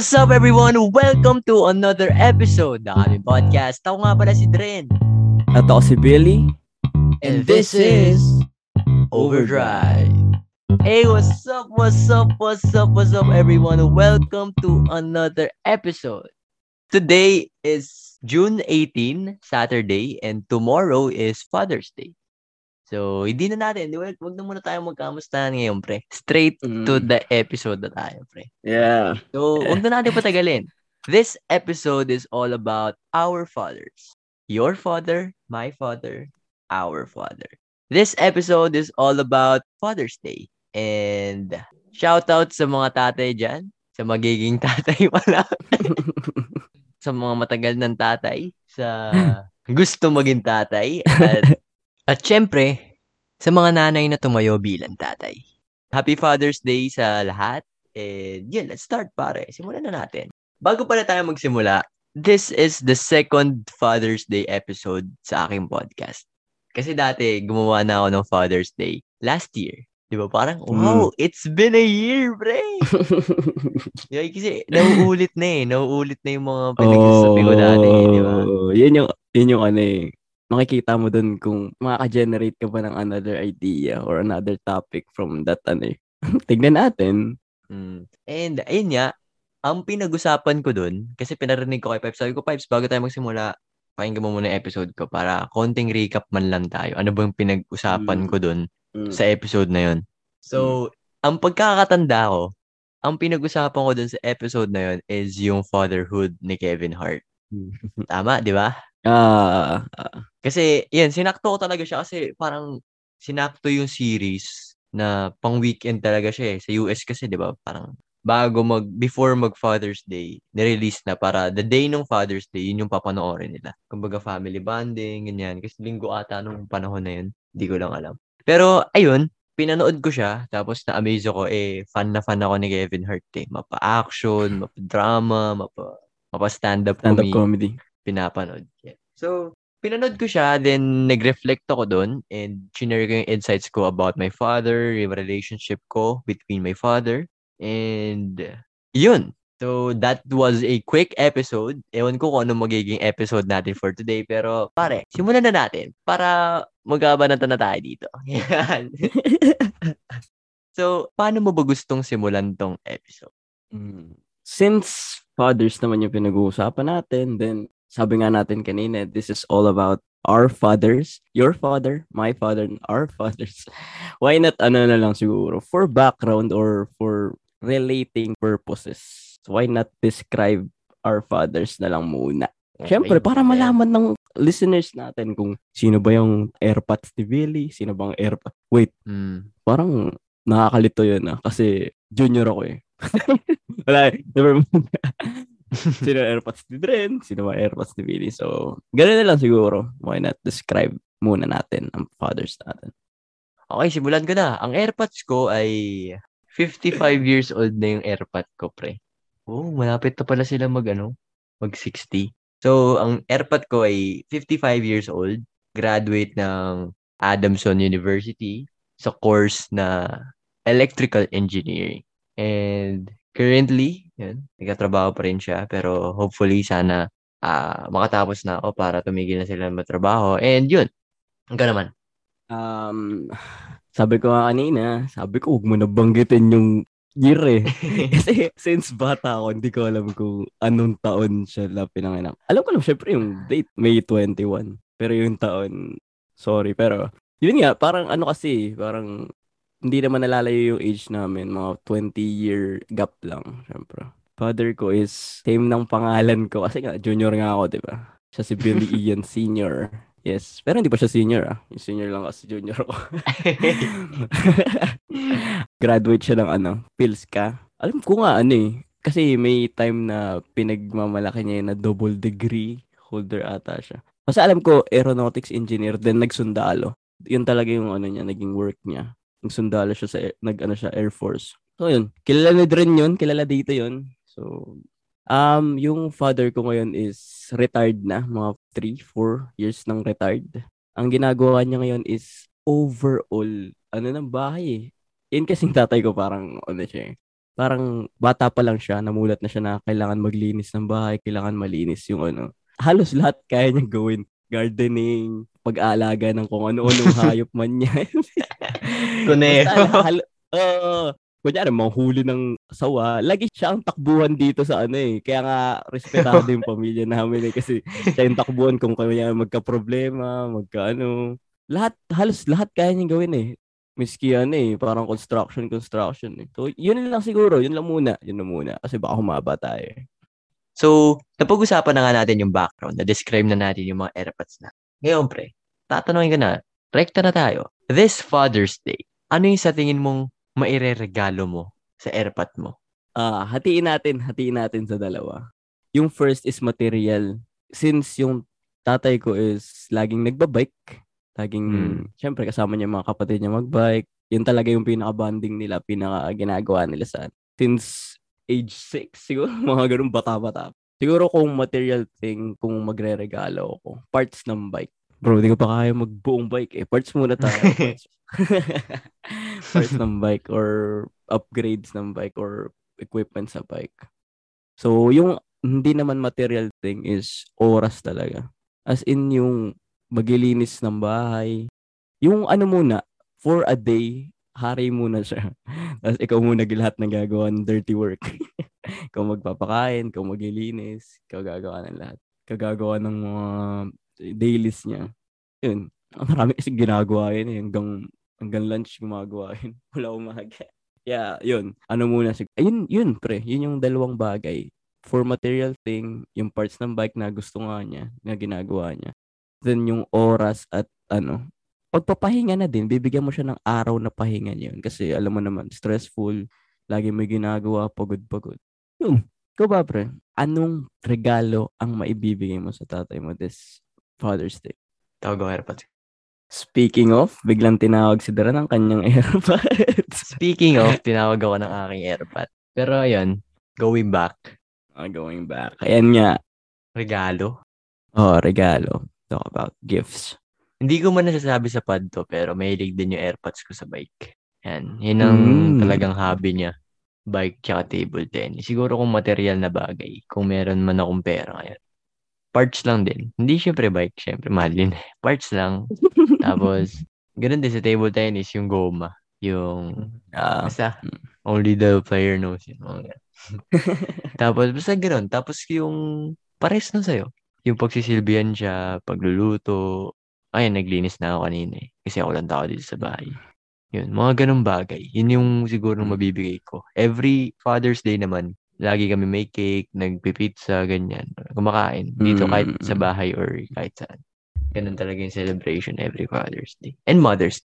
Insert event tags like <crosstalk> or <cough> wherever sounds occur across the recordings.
what's up everyone? Welcome to another episode ng aming podcast. Ako nga pala si Dren. At ako si Billy. And this is Overdrive. Hey, what's up? What's up? What's up? What's up everyone? Welcome to another episode. Today is June 18, Saturday, and tomorrow is Father's Day. So, hindi na natin, wag, wag na muna tayo magkamustahan ngayon, pre. Straight to Mm. the episode na tayo, pre. Yeah. So, huwag na natin patagalin. This episode is all about our fathers. Your father, my father, our father. This episode is all about Father's Day. And shout out sa mga tatay dyan, sa magiging <laughs> tatay pala, <laughs> sa mga matagal ng tatay, sa gusto maging tatay, at, <laughs> at syempre, sa mga nanay na tumayo bilang tatay. Happy Father's Day sa lahat. And yun, let's start pare. Simulan na natin. Bago pala tayo magsimula, this is the second Father's Day episode sa aking podcast. Kasi dati, gumawa na ako ng Father's Day last year. Di ba? Parang, wow, it's been a year, pre! <laughs> Yeah, kasi nauulit na eh. Nauulit na yung mga pinagsasabi ko dati, eh, di ba? Oh, Yun yung, yun yung ano eh. Makikita mo dun kung makaka-generate ka ba ng another idea or another topic from that ano eh. <laughs> Tignan natin. Mm. And ayun nga, ang pinag-usapan ko dun, kasi pinarinig ko kay Pipes, sabi ko, Pipes, bago tayo magsimula, pakinggan mo muna yung episode ko para konting recap man lang tayo. Ano bang pinag-usapan Mm. ko dun Mm. sa episode na yun? So, ang pagkakatanda ko, ang pinag-usapan ko dun sa episode na yun is yung fatherhood ni Kevin Hart. <laughs> Tama, di ba? Ah, ah. Kasi, yan, sinakto ko talaga siya kasi parang sinakto yung series na pang weekend talaga siya eh. Sa US kasi, di ba? Parang bago mag, before mag Father's Day, nirelease na para the day ng Father's Day, yun yung papanoorin nila. Kumbaga family bonding, ganyan. Kasi linggo ata nung panahon na yun. Hindi ko lang alam. Pero, ayun, pinanood ko siya, tapos na-amaze ako, eh, fan na fan ako ni Kevin Hart eh. Mapa-action, mapa-drama, mapa, mapa-stand-up Stand-up comedy comedy. pinapanood. Yeah. So, pinanood ko siya, then nag-reflect ako doon and shinare ko yung insights ko about my father, yung relationship ko between my father, and yun. So, that was a quick episode. Ewan ko kung ano magiging episode natin for today, pero pare, simulan na natin para magabanata na tayo dito. <laughs> Yan. <laughs> so, paano mo ba gustong simulan tong episode? Mm. Since fathers naman yung pinag-uusapan natin, then sabi nga natin kanina, this is all about our fathers, your father, my father, and our <laughs> fathers. Why not ano na lang siguro, for background or for relating purposes. Why not describe our fathers na lang muna? Siyempre, para malaman ng listeners natin kung sino ba yung airpods ni Billy, sino bang airpods. Wait, Mm. parang nakakalito yun ah. Kasi junior ako eh. <laughs> Wala. Never mind. <laughs> sino airpods ni Dren, sino ba airpods ni Billy. So, ganun na lang siguro. Why not describe muna natin ang fathers natin. Okay, simulan ko na. Ang AirPods ko ay 55 years old na yung AirPod ko, pre. Oh, malapit na pala sila mag, ano, mag 60. So, ang AirPod ko ay 55 years old. Graduate ng Adamson University sa course na Electrical Engineering. And currently, yun, nagkatrabaho pa rin siya. Pero hopefully, sana ah, makatapos na ako para tumigil na sila matrabaho. And yun, hanggang naman. Um, sabi ko nga kanina, sabi ko huwag mo na banggitin yung year eh. <laughs> Kasi since bata ako, hindi ko alam kung anong taon siya na pinanganak. Alam ko lang, syempre yung date, May 21. Pero yung taon, sorry. Pero, yun nga, parang ano kasi, parang hindi naman nalalayo yung age namin. Mga 20-year gap lang, syempre. Father ko is same ng pangalan ko. Kasi nga, junior nga ako, di ba? Siya si Billy <laughs> Ian Sr. Yes. Pero hindi pa siya senior ah. Yung senior lang kasi junior ko. <laughs> Graduate siya ng ano, PhilSca. Alam ko nga ano eh. Kasi may time na pinagmamalaki niya na double degree holder ata siya. Kasi alam ko aeronautics engineer then nagsundalo. Yun talaga yung ano niya, naging work niya. Nagsundalo siya sa air- nag ano siya Air Force. So yun, kilala ni Dren yun, kilala dito yun. So um yung father ko ngayon is retired na, mga 3 4 years nang retired. Ang ginagawa niya ngayon is overall ano ng bahay eh. Yun kasing tatay ko parang ano siya eh. parang bata pa lang siya, namulat na siya na kailangan maglinis ng bahay, kailangan malinis yung ano. Halos lahat kaya niya gawin. Gardening, pag-aalaga ng kung ano-anong <laughs> hayop man niya. <laughs> Kuneho. Basta, hal- Oo. kunyari, manghuli ng sawa. Lagi siya ang takbuhan dito sa ano eh. Kaya nga, respetado yung pamilya namin eh. Kasi siya yung takbuhan kung kaya magka-problema, magka-ano. Lahat, halos lahat kaya niya gawin eh. Miski ano eh, parang construction, construction eh. So, yun lang siguro. Yun lang muna. Yun lang muna. Kasi baka humaba tayo eh. So, napag-usapan na nga natin yung background, na-describe na natin yung mga airpods na. Ngayon, pre, tatanungin ko na, rekta na tayo. This Father's Day, ano yung sa tingin mong maireregalo mo sa airpod mo? Ah, hatiin natin, hatiin natin sa dalawa. Yung first is material. Since yung tatay ko is laging nagbabike, laging, Hmm. syempre kasama niya yung mga kapatid niya magbike. Yun talaga yung pinaka-bonding nila, pinaka-ginagawa nila sa Since age 6, <laughs> siguro, mga ganun bata-bata. Siguro kung material thing, kung magre-regalo ako, parts ng bike. Bro, hindi ko pa kaya magbuong bike eh. Parts muna tayo. <laughs> Parts, <laughs> parts ng bike or upgrades ng bike or equipment sa bike. So, yung hindi naman material thing is oras talaga. As in yung maglilinis ng bahay. Yung ano muna, for a day, hari muna siya. <laughs> Tapos ikaw muna lahat ng gagawa ng dirty work. ikaw magpapakain, ikaw maglilinis, ikaw gagawa ng lahat. Ikaw gagawa ng mga dailies niya. Yun. Ang <laughs> marami kasi ginagawa yun eh. Hanggang, hanggang lunch gumagawa yun. <laughs> Wala umaga. Yeah, yun. Ano muna sig Ayun, yun pre. Yun yung dalawang bagay. For material thing, yung parts ng bike na gusto nga niya, na ginagawa niya. Then yung oras at ano, pagpapahinga na din, bibigyan mo siya ng araw na pahinga niya yun. Kasi alam mo naman, stressful, lagi may ginagawa, pagod-pagod. Yun. Ikaw ba, pre? Anong regalo ang maibibigay mo sa tatay mo this Father's Day? Tawag ako airpods. Speaking of, biglang tinawag si Dara ng kanyang <laughs> AirPods. Speaking of, tinawag ako ng aking airpod. Pero ayun, going back, Ah, going back. Ayan nga. regalo. Oh, regalo. Talk about gifts. Hindi ko man nasasabi sa pod to, pero mahilig din yung airpods ko sa bike. Yan. Yun ang Mm. talagang hobby niya. Bike tsaka table tennis. Siguro kung material na bagay. Kung meron man akong pera ngayon. Parts lang din. Hindi syempre bike. Syempre mahal din. <laughs> Parts lang. <laughs> Tapos, ganun din sa table tennis, yung goma. Yung, Ah, basta, only the player knows ganun. <laughs> Tapos, basta ganun. Tapos yung, pares na sa'yo. Yung pagsisilbihan siya, pagluluto. Ay, naglinis na ako kanina eh. Kasi ako lang tao dito sa bahay. Yun, mga ganung bagay. Yun yung siguro Mm. mabibigay ko. Every Father's Day naman, lagi kami may cake, nagpipizza, ganyan. Kumakain. Dito kahit Mm. sa bahay or kahit saan. Ganun talaga yung celebration every Father's Day. And Mother's Day.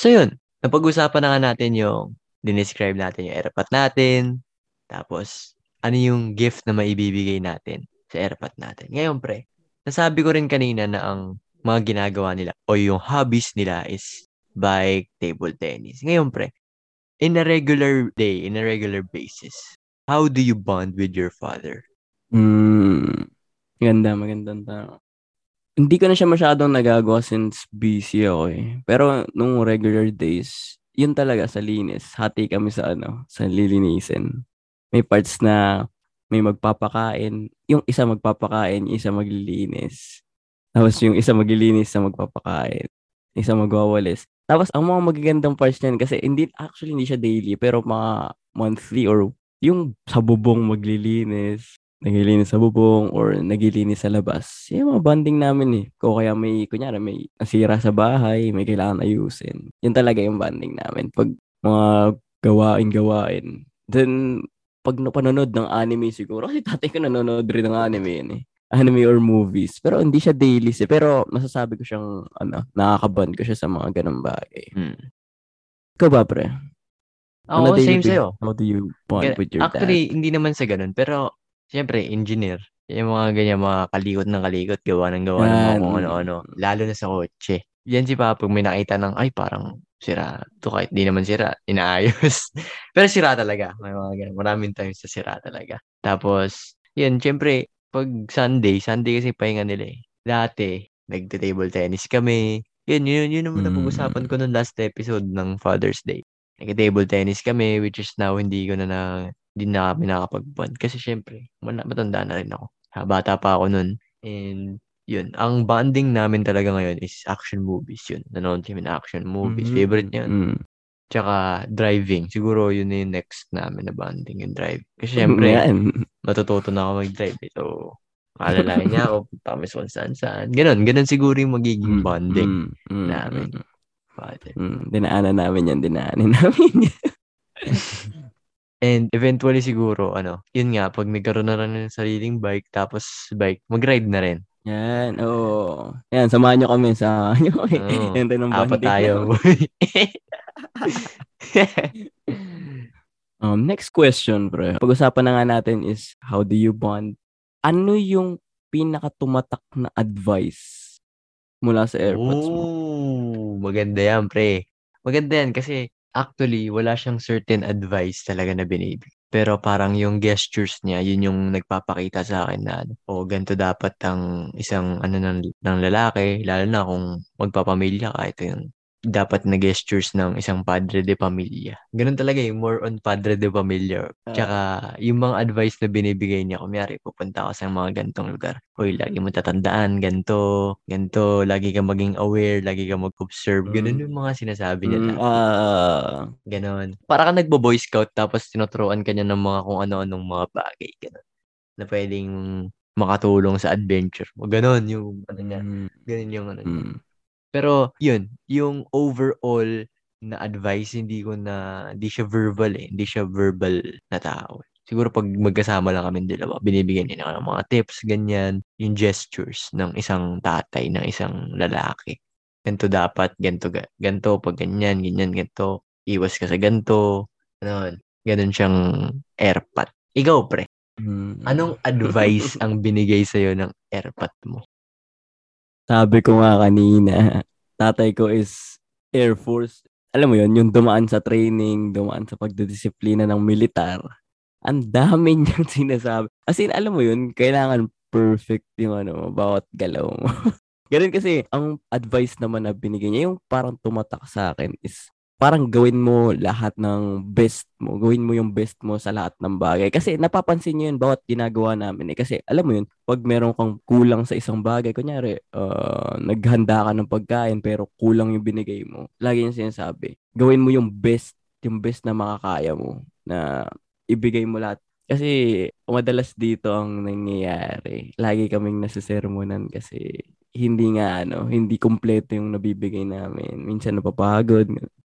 So yun, napag-usapan na nga natin yung, dinescribe natin yung airpot natin. Tapos, ano yung gift na maibibigay natin sa airpot natin. Ngayon, pre, nasabi ko rin kanina na ang mga ginagawa nila o yung hobbies nila is bike, table tennis. Ngayon, pre, in a regular day, in a regular basis, how do you bond with your father? mm, ganda, magandang tanong. Hindi ko na siya masyadong nagagawa since busy ako eh. Pero nung regular days, yun talaga sa linis. Hati kami sa ano, sa lilinisin. May parts na may magpapakain. Yung isa magpapakain, yung isa maglilinis. Tapos yung isa maglilinis sa magpapakain. Isa magwawalis. Tapos ang mga magagandang parts niyan kasi hindi actually hindi siya daily pero mga monthly or yung sa bubong maglilinis, naglilinis sa bubong or naglilinis sa labas. Yung mga bonding namin eh. Kung kaya may, kunyari, may nasira sa bahay, may kailangan ayusin. Yun talaga yung bonding namin. Pag mga gawain-gawain. Then, pag napanonood ng anime siguro, kasi tatay ko nanonood rin ng anime yun eh. Anime or movies. Pero hindi siya daily eh. Pero masasabi ko siyang, ano, nakakabond ko siya sa mga ganong bagay. Hmm. Ikaw ba, pre? On a Ako, daily same sa'yo. How do you bond Gan- with your Actually, hindi naman sa ganun. Pero, siyempre, engineer. Yung mga ganyan, mga kalikot ng kalikot, gawa ng gawa ng mga kung ano-ano. Lalo na sa kotse. Yan si Papa, pag may nakita ng, ay, parang sira. To kahit di naman sira, inaayos. <laughs> Pero sira talaga. May mga ganun. Maraming times sa sira talaga. Tapos, yun, siyempre, pag Sunday, Sunday kasi pahinga nila eh. Dati, nagte-table tennis kami. Yun, yun, yun naman Mm. napag-usapan ko nung last episode ng Father's Day. Nag-table tennis kami, which is now hindi ko na na, hindi na kami nakapag-bond. Kasi syempre, matanda na rin ako. Ha, Bata pa ako nun. And yun, ang bonding namin talaga ngayon is action movies yun. Nanonood kami ng action movies. Mhm. Favorite niya. Mm. Tsaka driving. Siguro yun na yung next namin na bonding, yung drive. Kasi syempre, Yan. matututo na ako mag-drive. eh. So, maalalayan niya ako, <laughs> punta kami saan saan. Ganon, ganon siguro yung magiging bonding. Mm, mm, namin. mm, Father. mm. Dinaanan namin yan, dinaanan namin <laughs> yan. And eventually siguro, ano, yun nga, pag nagkaroon na rin ng sariling bike, tapos bike, mag-ride na rin. Yan, oo. Yan, samahan nyo kami, samahan nyo kami. Oo. <laughs> Yan din ang Apat bonding tayo. <laughs> Um, next question, bro. Pag-usapan na nga natin is, how do you bond? Ano yung pinakatumatak na advice mula sa AirPods mo? Ooh, maganda yan, pre. Maganda yan kasi actually, wala siyang certain advice talaga na binibig. Pero parang yung gestures niya, yun yung nagpapakita sa akin na, o ganito dapat ang isang ano ng, ng lalaki, lalo na kung magpapamilya ka, ito yung dapat na gestures ng isang padre de pamilya. Ganun talaga yung more on padre de pamilya. Tsaka yung mga advice na binibigay niya, kumyari, pupunta ka sa mga gantong lugar. Hoy, lagi mo tatandaan, ganto, ganto, lagi ka maging aware, lagi ka mag-observe. Ganun Mm. yung mga sinasabi niya. Mm, ah, Ganon. Para ka nagbo-boy scout tapos tinuturuan ka niya ng mga kung ano-anong mga bagay. Ganon. Na pwedeng makatulong sa adventure mo. Ganon yung ano niya. mm, Ganon yung ano niya. mm. Pero yun, yung overall na advice, hindi ko na, hindi siya verbal eh. Hindi siya verbal na tao. Siguro pag magkasama lang kami dalawa, binibigyan niya ng mga tips, ganyan. Yung gestures ng isang tatay, ng isang lalaki. Ganto dapat, ganto, ga- ganto, pag ganyan, ganyan, ganto. Iwas ka sa ganto. Ganon. Ganon siyang airpat. Ikaw, pre, Mm. anong advice ang binigay sa'yo ng airpat mo? Sabi ko nga kanina, tatay ko is Air Force. Alam mo yun, yung dumaan sa training, dumaan sa pagdidisiplina ng militar. Ang dami <laughs> niyang sinasabi. As in, alam mo yun, kailangan perfect yung ano, bawat galaw mo. <laughs> Ganun kasi, ang advice naman na binigay niya, yung parang tumatak sa akin is, parang gawin mo lahat ng best mo. Gawin mo yung best mo sa lahat ng bagay. Kasi napapansin niyo yun bawat ginagawa namin eh. Kasi alam mo yun, pag meron kang kulang sa isang bagay, kunyari, uh, naghanda ka ng pagkain pero kulang yung binigay mo, lagi yung sinasabi, gawin mo yung best, yung best na makakaya mo na ibigay mo lahat. Kasi madalas dito ang nangyayari. Lagi kaming nasisermonan kasi hindi nga ano, hindi kompleto yung nabibigay namin. Minsan napapagod,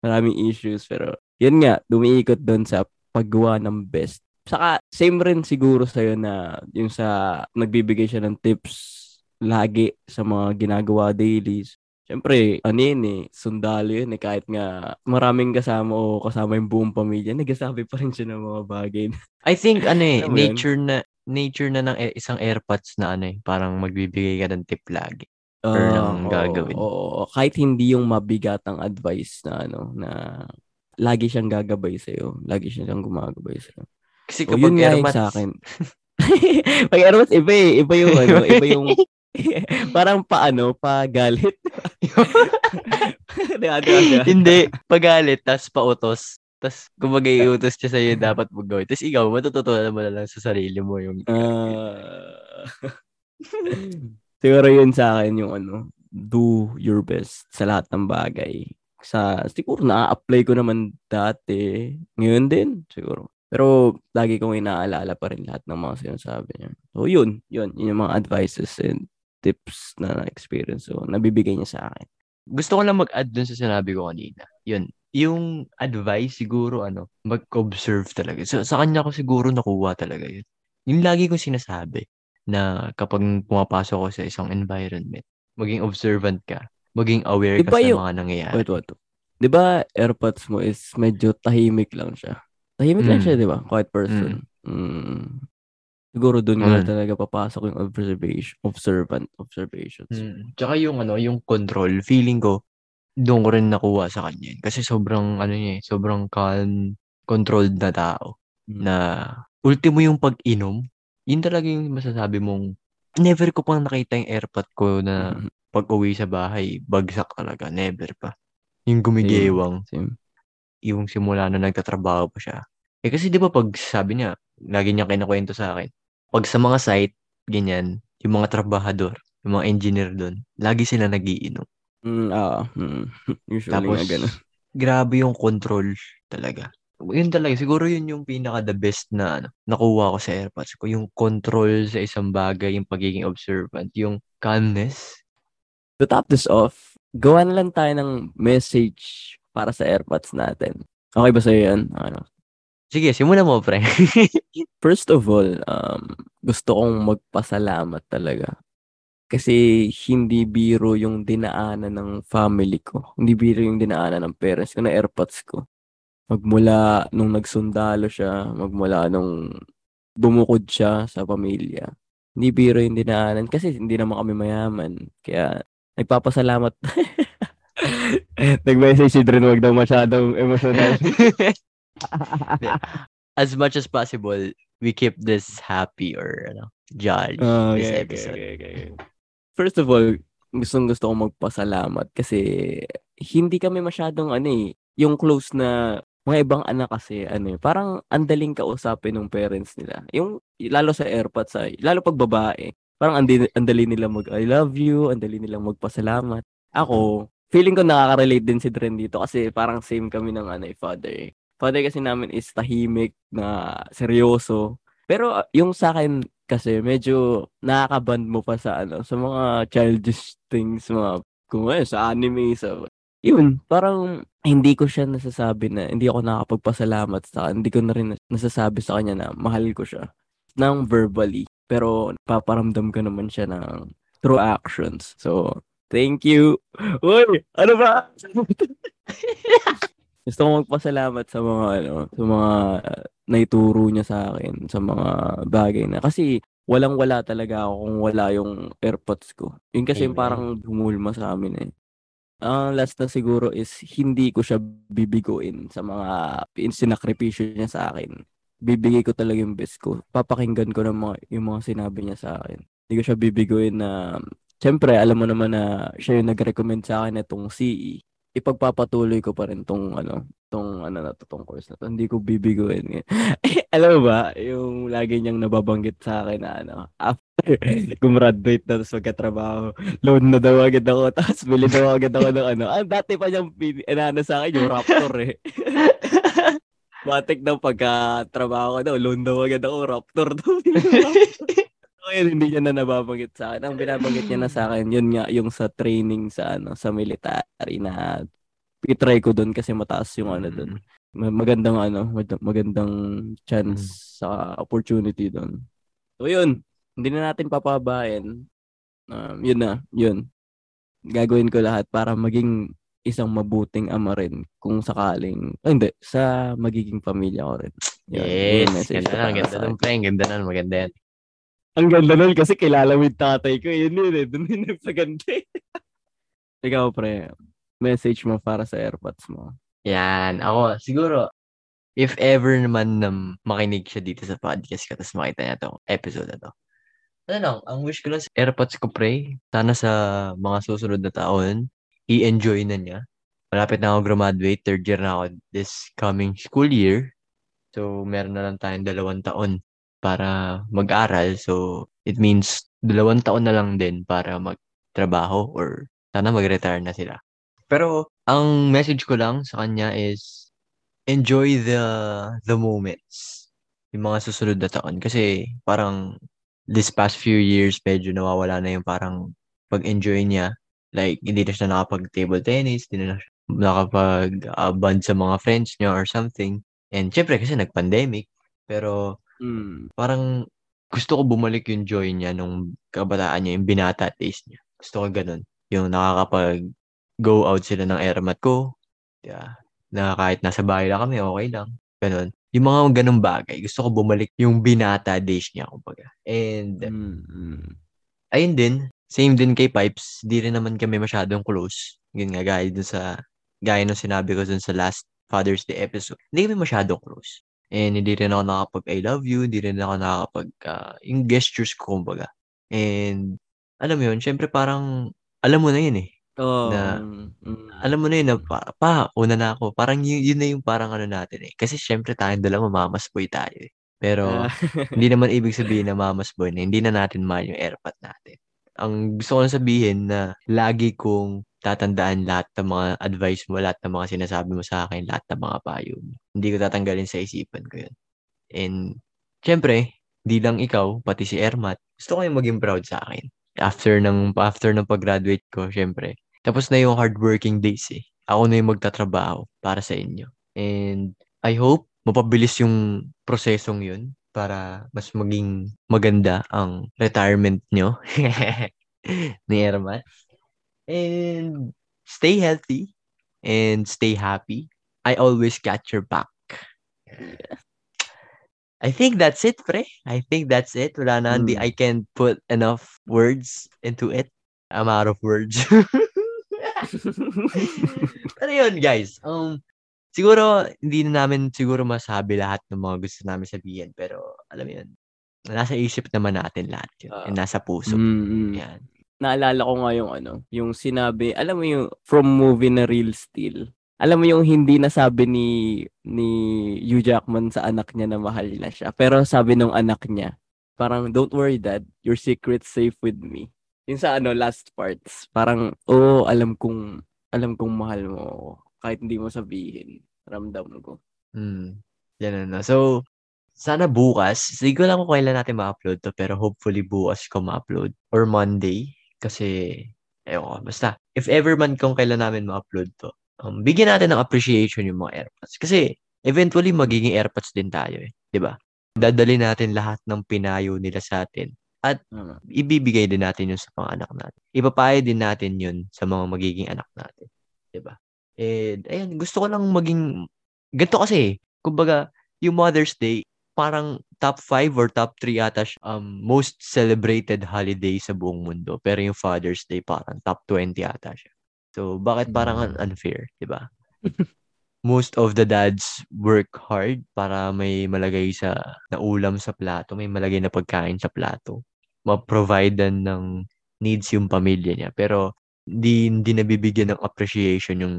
maraming issues pero yun nga, dumiikot doon sa paggawa ng best. Saka same rin siguro sa'yo na yung sa nagbibigay siya ng tips lagi sa mga ginagawa dailies. Siyempre, ano yun eh, sundalo yun eh, kahit nga maraming kasama o kasama yung buong pamilya, nagsasabi pa rin siya ng mga bagay. I think ano eh, <laughs> yun? nature na nature na ng e- isang airpods na ano eh, parang magbibigay ka ng tip lagi. Or Ah, ng oo, gagawin. oo. kahit hindi yung mabigatang advice na ano, na lagi siyang gagabay sa'yo. Lagi siyang gumagabay sa'yo. Kasi O, kapag yun nga yung airpods, sa akin. <laughs> Pag airpods, iba eh. Iba yung ano, iba yung <laughs> parang paano, pa galit. Di ba, di ba, di ba? hindi, pagalit, tas pautos. Tas, kumbaga iutos siya sa'yo dapat mo gawin. Tas ikaw, matututunan mo na lang sa sarili mo yung Ah. <laughs> siguro yun sa akin yung ano, do your best sa lahat ng bagay. Sa, siguro na-apply ko naman dati. Ngayon din, siguro. Pero lagi kong inaalala pa rin lahat ng mga sinasabi niya. So yun, yun, yun yung mga advices and tips na na-experience. So, nabibigay niya sa akin. gusto ko lang mag-add dun sa sinabi ko kanina. Yun, yung advice siguro ano, mag-observe talaga. So, sa kanya ko siguro nakuha talaga yun. Yung lagi ko sinasabi na kapag pumapasok ko sa isang environment, maging observant ka, maging aware ka Iba sa yung- mga nangyayari. Wait, what? Di ba, AirPods mo is medyo tahimik lang siya. Tahimik lang Mm. siya, di ba? Quiet person. Mm. Siguro doon Mm. talaga papasok yung observation, observant observations. Mm. Tsaka yung ano, yung control, feeling ko, doon ko rin nakuha sa kanya. Kasi sobrang, ano niya eh, sobrang calm, controlled na tao. Mm. Na, ultimo yung pag-inom, yun talaga yung masasabi mong, never ko pang nakita yung airpot ko na Mm. pag uwi sa bahay, bagsak talaga. Never pa. Yung gumigewang. Same. yung simula na nagtatrabaho pa siya. Eh kasi di ba pag sabi niya, lagi niya kinakwento sa akin, pag sa mga site, ganyan, yung mga trabahador, yung mga engineer doon, lagi sila nagiinom. Mm, ah, mm. <laughs> Usually Tapos, nga ganun. grabe yung control talaga. Yun talaga, siguro yun yung pinaka the best na ano, nakuha ko sa AirPods ko. Yung control sa isang bagay, yung pagiging observant, yung calmness. To top this off, gawan lang tayo ng message para sa AirPods natin. Okay ba sa'yo yan? Ano? Sige, simulan mo, pre. <laughs> First of all, um, gusto kong magpasalamat talaga. Kasi hindi biro yung dinaanan ng family ko. Hindi biro yung dinaanan ng parents ko na AirPods ko. Magmula nung nagsundalo siya, magmula nung bumukod siya sa pamilya. Hindi biro yung dinaanan kasi hindi naman kami mayaman. Kaya nagpapasalamat. <laughs> Nag-message si Dren, wag daw masyadong emotional. <laughs> as much as possible, we keep this happy or ano, jolly Oh, this okay, okay, episode. okay, okay. First of all, gustong gusto kong magpasalamat kasi hindi kami masyadong ano eh, yung close na mga ibang anak kasi ano eh, parang andaling kausapin ng parents nila. Yung lalo sa AirPods ay, lalo pag babae, parang andi, andali nila mag I love you, andali nilang magpasalamat. Ako, feeling ko nakaka-relate din si Dren dito kasi parang same kami ng ano eh, father. eh. Father kasi namin is tahimik na seryoso. Pero uh, yung sa akin kasi medyo nakakaband mo pa sa ano, sa mga childish things, mga kung ano, sa anime, sa yun, parang hindi ko siya nasasabi na hindi ako nakapagpasalamat sa kanya. Hindi ko na rin nasasabi sa kanya na mahal ko siya ng verbally. Pero paparamdam ko naman siya ng through actions. So, thank you. Uy, ano ba? <laughs> Gusto ko magpasalamat sa mga ano, sa mga uh, naituro niya sa akin sa mga bagay na kasi walang-wala talaga ako kung wala yung AirPods ko. Yun kasi yung Amen. parang humulma sa amin eh. Ang last na siguro is hindi ko siya bibiguin sa mga sinakripisyo niya sa akin. Bibigay ko talaga yung best ko. Papakinggan ko ng mga, yung mga sinabi niya sa akin. Hindi ko siya bibiguin na Siyempre, alam mo naman na siya yung nag-recommend sa akin itong CE. Ipagpapatuloy ko pa rin tong ano, tong ano na to, tong course na to. Hindi ko bibiguin. <laughs> Alam mo ba, yung lagi niyang nababanggit sa akin na ano, gumraduate na tapos magkatrabaho, loan na daw agad ako, tapos bili daw agad ako ng ano. Ah, dati pa niyang inano sa akin yung Raptor eh. <laughs> Batik daw pagka-trabaho ko daw, loan daw agad ako, Raptor daw. <laughs> Ngayon, hindi niya na nababanggit sa akin. Ang binabanggit niya na sa akin, yun nga, yung sa training sa ano sa military na itry ko doon kasi mataas yung ano doon. Ma- Magandang ano, mag- magandang chance sa opportunity doon. So yun, hindi na natin papabayan. Um, yun na, yun. Gagawin ko lahat para maging isang mabuting ama rin kung sakaling, oh, hindi, sa magiging pamilya ko rin. Yun, yun yung Yes, message ganda na, ganda sa nun, pre. Ang ganda nun, maganda yan. ang ganda nun kasi kilala mo yung tatay ko. Yun yun eh. Doon yun nagpaganda eh. <laughs> Ikaw, pre. Message mo para sa AirPods mo. Yan. Ako, siguro, if ever naman na makinig siya dito sa podcast ko, tapos makita niya itong episode na to. Ano lang, ang wish ko lang sa AirPods ko, pre, sana sa mga susunod na taon, i-enjoy na niya. Malapit na ako graduate, third year na ako this coming school year. So, meron na lang tayong dalawang taon para mag-aral. So, it means dalawang taon na lang din para magtrabaho or sana mag-retire na sila. Pero, ang message ko lang sa kanya is enjoy the the moments. Yung mga susunod na taon. Kasi parang this past few years, medyo nawawala na yung parang pag-enjoy niya. Like, hindi na siya nakapag-table tennis, hindi na siya nakapag-bond sa mga friends niya or something. And syempre, kasi nag-pandemic. Pero Mm. parang gusto ko bumalik yung joy niya nung kabataan niya, yung binata days niya. Gusto ko ganun. Yung nakakapag go out sila ng airmat ko. Yeah. Na kahit nasa bahay lang kami, okay lang. Ganun. Yung mga ganung bagay, gusto ko bumalik yung binata days niya, kumbaga. And, Mm. ayun din, same din kay Pipes, di rin naman kami masyadong close. Yun nga, gaya dun sa, gaya nung sinabi ko dun sa last Father's Day episode. Hindi kami masyadong close. And hindi rin ako nakapag I love you, hindi rin ako nakapag ah, yung gestures ko, kumbaga. And, alam mo yun, syempre parang, alam mo na yun eh. Oh, Na- mm, alam mo na yun, na, pa, pa, una na ako. Parang yun, yun na yung parang ano natin eh. Kasi syempre tayong dalawa mamasboy tayo eh. Pero Ah, <laughs> hindi naman ibig sabihin na mamasboy na hindi na natin mahal yung airpot natin. Ang gusto ko lang sabihin na lagi kong tatandaan lahat ng mga advice mo, lahat ng mga sinasabi mo sa akin, lahat ng mga payo mo. Hindi ko tatanggalin sa isipan ko yun. And syempre, hindi lang ikaw, pati si Ermat, gusto ko yung maging proud sa akin. After ng after ng pag-graduate ko, syempre, tapos na yung hardworking days eh. Ako na yung magtatrabaho para sa inyo. And I hope mapabilis yung prosesong yun para mas maging maganda ang retirement nyo <laughs> ni Ermat. And stay healthy and stay happy. I always catch your back. I think that's it, pre. I think that's it. Wala na, hindi, Hmm. I can't put enough words into it. I'm out of words. <laughs> Pero yun, guys. Um, siguro, hindi na namin siguro masabi lahat ng mga gusto namin sabihin. Pero, alam mo yun, nasa isip naman natin lahat yun. Ah. and nasa puso. Mm, mm. Yan. Naalala ko nga yung ano, yung sinabi, alam mo yung from movie na Real Steel. Alam mo yung hindi nasabi ni ni Hugh Jackman sa anak niya na mahal na siya. Pero sabi nung anak niya, parang don't worry dad, your secret's safe with me. Yung sa ano last parts, parang oh, alam kong alam kong mahal mo ako. kahit hindi mo sabihin. Ramdam ko. Hmm. Yan na. So, sana bukas, hindi ko lang kung kailan natin ma-upload to, pero hopefully bukas ko ma-upload. Or Monday. Kasi, ewan ko, basta, if ever man kung kailan namin ma-upload to, um, bigyan natin ng appreciation yung mga AirPods. Kasi, eventually, magiging AirPods din tayo eh. 'di ba? Dadali natin lahat ng pinayo nila sa atin. Tama. Ibibigay din natin yun sa mga anak natin. Ipapayo din natin yun sa mga magiging anak natin. 'di ba? And, ayun, gusto ko lang maging, ganito kasi, kumbaga, yung Mother's Day, parang top 5 or top 3 ata um, most celebrated holiday sa buong mundo. Pero yung Father's Day, parang top 20 ata siya. So, bakit parang un- unfair, di ba? <laughs> most of the dads work hard para may malagay sa na ulam sa plato, may malagay na pagkain sa plato. Ma-providean ng needs yung pamilya niya. Pero, hindi, hindi nabibigyan ng appreciation yung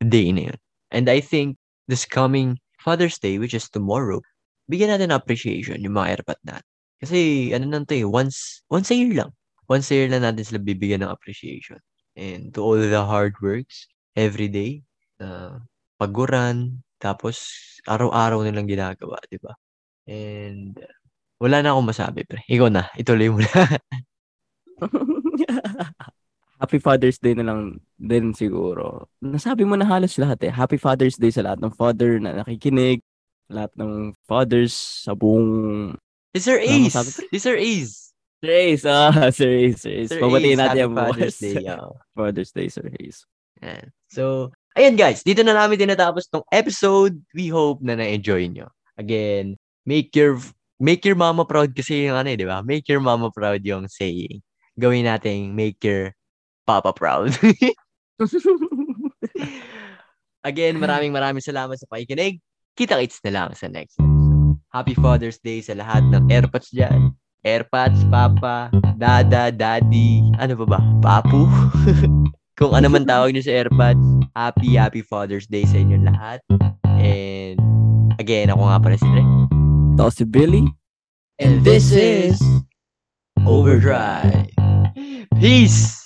day na yun. And I think this coming Father's Day, which is tomorrow, bigyan natin ng appreciation yung mga airpot natin. Kasi ano nang to eh, once, once a year lang. Once a year lang natin sila bibigyan ng appreciation. And to all the hard works every day, na paguran, tapos araw-araw nilang ginagawa, di ba? And wala na akong masabi, pre. Ikaw na, ituloy mo na. <laughs> Happy Father's Day na lang din siguro. Nasabi mo na halos lahat eh. Happy Father's Day sa lahat ng father na nakikinig, lahat ng fathers sa buong Sir Wala Ace! It's Sir Ace! <laughs> Sir Ace, ah, Sir Ace, Sir Ace. Pabatiin natin yung Father's. Day. oo. Father's Day, Sir Ace. Yan. So, ayan guys, dito na namin tinatapos tong episode. We hope na na-enjoy nyo. Again, make your make your mama proud kasi yung ano eh, di ba? Make your mama proud yung saying. Gawin nating make your papa proud. <laughs> Again, maraming maraming salamat sa pakikinig. Kita-kits na lang sa next episode. Happy Father's Day sa lahat ng AirPods dyan. AirPods, Papa, Dada, Daddy, ano pa ba? Papu? <laughs> Kung ano man tawag nyo sa AirPods, happy, happy Father's Day sa inyong lahat. And again, ako nga pala si Dre. Ito si Billy. And this is Overdrive. Peace!